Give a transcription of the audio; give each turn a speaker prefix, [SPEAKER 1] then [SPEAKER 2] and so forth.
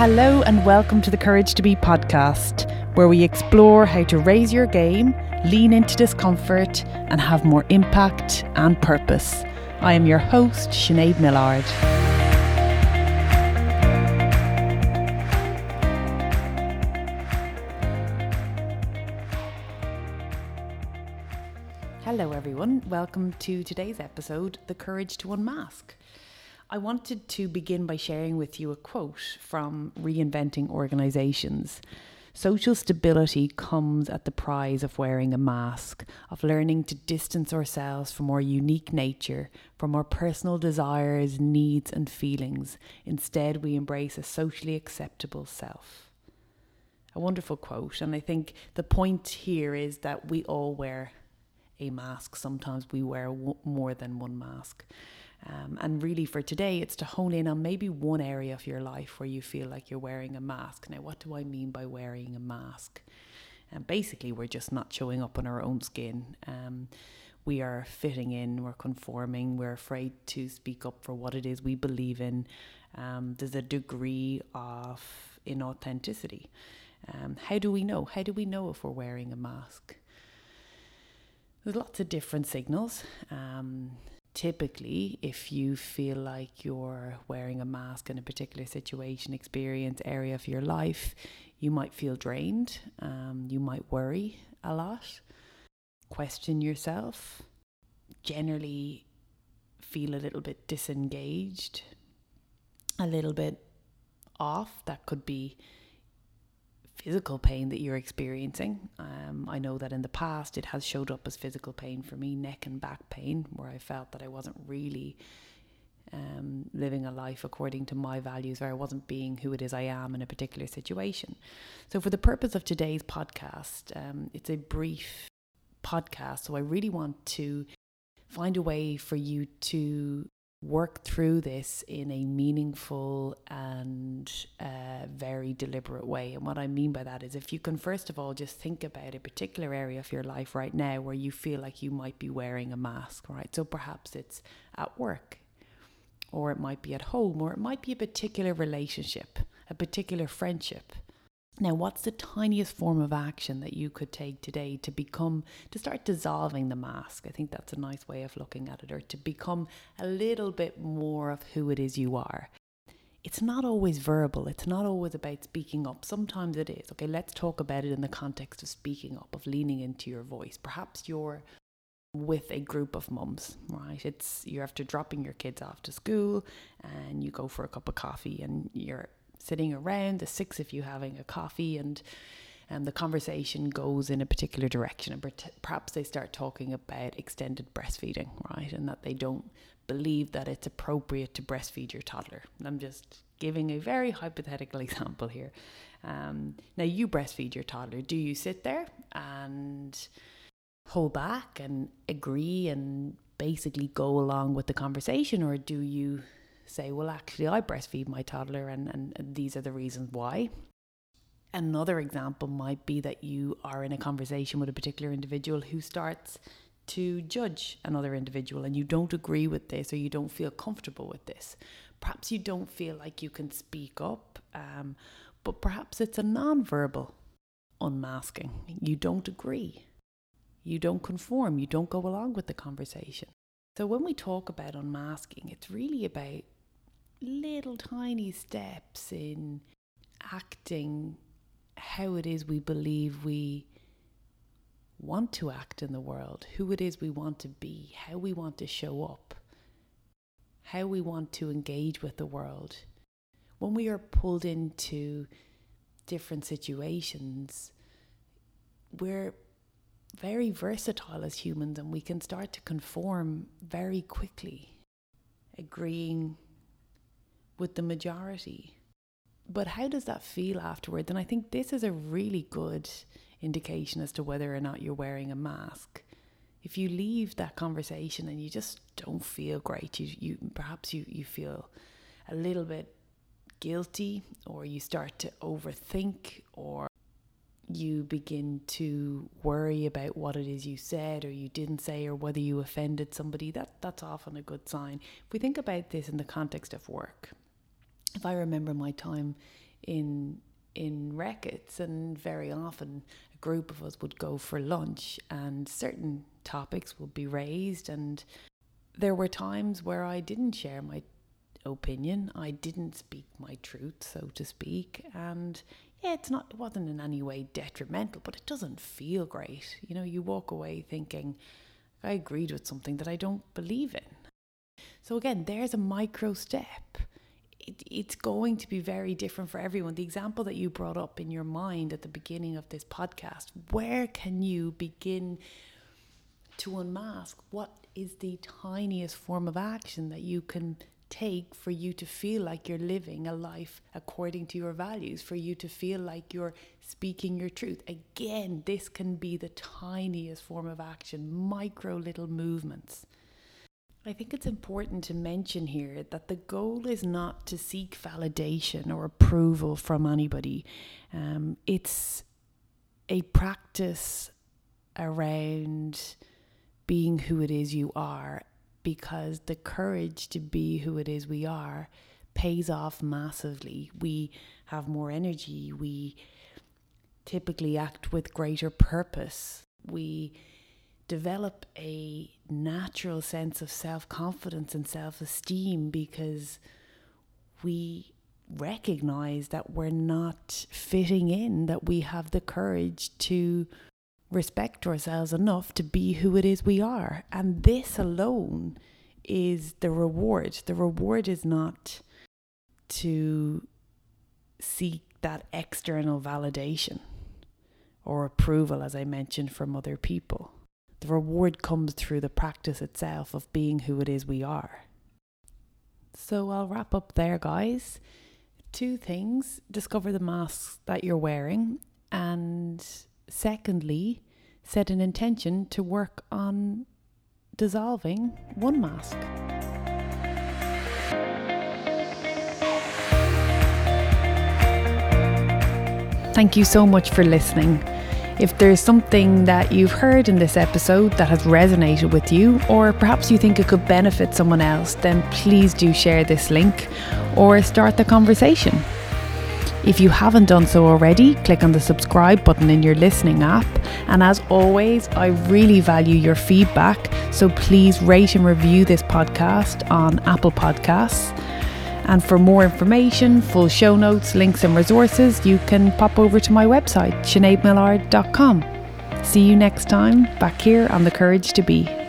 [SPEAKER 1] Hello, and welcome to the Courage to Be podcast, where we explore how to raise your game, lean into discomfort, and have more impact and purpose. I am your host, Sinead Millard. Hello, everyone. Welcome to today's episode The Courage to Unmask. I wanted to begin by sharing with you a quote from Reinventing Organizations. Social stability comes at the price of wearing a mask, of learning to distance ourselves from our unique nature, from our personal desires, needs, and feelings. Instead, we embrace a socially acceptable self. A wonderful quote, and I think the point here is that we all wear a mask. Sometimes we wear more than one mask. Um, and really, for today, it's to hone in on maybe one area of your life where you feel like you're wearing a mask. Now, what do I mean by wearing a mask? And basically, we're just not showing up on our own skin. Um, we are fitting in, we're conforming, we're afraid to speak up for what it is we believe in. Um, there's a degree of inauthenticity. Um, how do we know? How do we know if we're wearing a mask? There's lots of different signals. Um, typically, if you feel like you're wearing a mask in a particular situation, experience, area of your life, you might feel drained. Um, you might worry a lot, question yourself, generally feel a little bit disengaged, a little bit off. That could be physical pain that you're experiencing. Um, I know that in the past it has showed up as physical pain for me, neck and back pain, where I felt that I wasn't really um, living a life according to my values, or I wasn't being who it is I am in a particular situation. So, for the purpose of today's podcast, um, it's a brief podcast. So, I really want to find a way for you to work through this in a meaningful and uh, very deliberate way. And what I mean by that is if you can, first of all, just think about a particular area of your life right now where you feel like you might be wearing a mask, right? So perhaps it's at work, or it might be at home, or it might be a particular relationship, a particular friendship. Now, what's the tiniest form of action that you could take today to become, to start dissolving the mask? I think that's a nice way of looking at it, or to become a little bit more of who it is you are. It's not always verbal, it's not always about speaking up. Sometimes it is. Okay, let's talk about it in the context of speaking up, of leaning into your voice. Perhaps you're with a group of mums, right? It's you're after dropping your kids off to school and you go for a cup of coffee and you're sitting around, the six of you having a coffee, and and the conversation goes in a particular direction. And perhaps they start talking about extended breastfeeding, right? And that they don't believe that it's appropriate to breastfeed your toddler. I'm just giving a very hypothetical example here. Um, now, you breastfeed your toddler. Do you sit there and hold back and agree and basically go along with the conversation, or do you say, well, actually, I breastfeed my toddler, and, and, these are the reasons why. Another example might be that you are in a conversation with a particular individual who starts to judge another individual and you don't agree with this or you don't feel comfortable with this. Perhaps you don't feel like you can speak up, um, but perhaps it's a non-verbal unmasking. You don't agree. You don't conform. You don't go along with the conversation. So when we talk about unmasking, it's really about little tiny steps in acting how it is we believe we want to act in the world, who it is we want to be, how we want to show up, how we want to engage with the world. When we are pulled into different situations, we're very versatile as humans and we can start to conform very quickly, agreeing with the majority. But how does that feel afterwards? And I think this is a really good indication as to whether or not you're wearing a mask. If you leave that conversation and you just don't feel great, you, you perhaps you, you feel a little bit guilty or you start to overthink or you begin to worry about what it is you said or you didn't say or whether you offended somebody, that, that's often a good sign. If we think about this in the context of work, if I remember my time in in Reckitt's, and very often a group of us would go for lunch, and certain topics would be raised, and there were times where I didn't share my opinion, I didn't speak my truth, so to speak, and yeah, it's not, it wasn't in any way detrimental, but it doesn't feel great. You know, you walk away thinking, I agreed with something that I don't believe in. So again, there's a micro step it, it's going to be very different for everyone. The example that you brought up in your mind at the beginning of this podcast, where can you begin to unmask what is the tiniest form of action that you can take for you to feel like you're living a life according to your values, for you to feel like you're speaking your truth. Again, this can be the tiniest form of action, micro little movements. I think it's important to mention here that the goal is not to seek validation or approval from anybody. Um, it's a practice around being who it is you are because the courage to be who it is we are pays off massively. We have more energy. We typically act with greater purpose. We develop a natural sense of self confidence and self esteem because we recognize that we're not fitting in, that we have the courage to respect ourselves enough to be who it is we are. And this alone is the reward. The reward is not to seek that external validation or approval, as I mentioned, from other people. The reward comes through the practice itself of being who it is we are. So I'll wrap up there, guys. Two things discover the masks that you're wearing, and secondly, set an intention to work on dissolving one mask. Thank you so much for listening. If there's something that you've heard in this episode that has resonated with you, or perhaps you think it could benefit someone else, then please do share this link or start the conversation. If you haven't done so already, click on the subscribe button in your listening app. And as always, I really value your feedback, so please rate and review this podcast on Apple Podcasts. And for more information, full show notes, links, and resources, you can pop over to my website, sineadmillard.com. See you next time back here on The Courage to Be.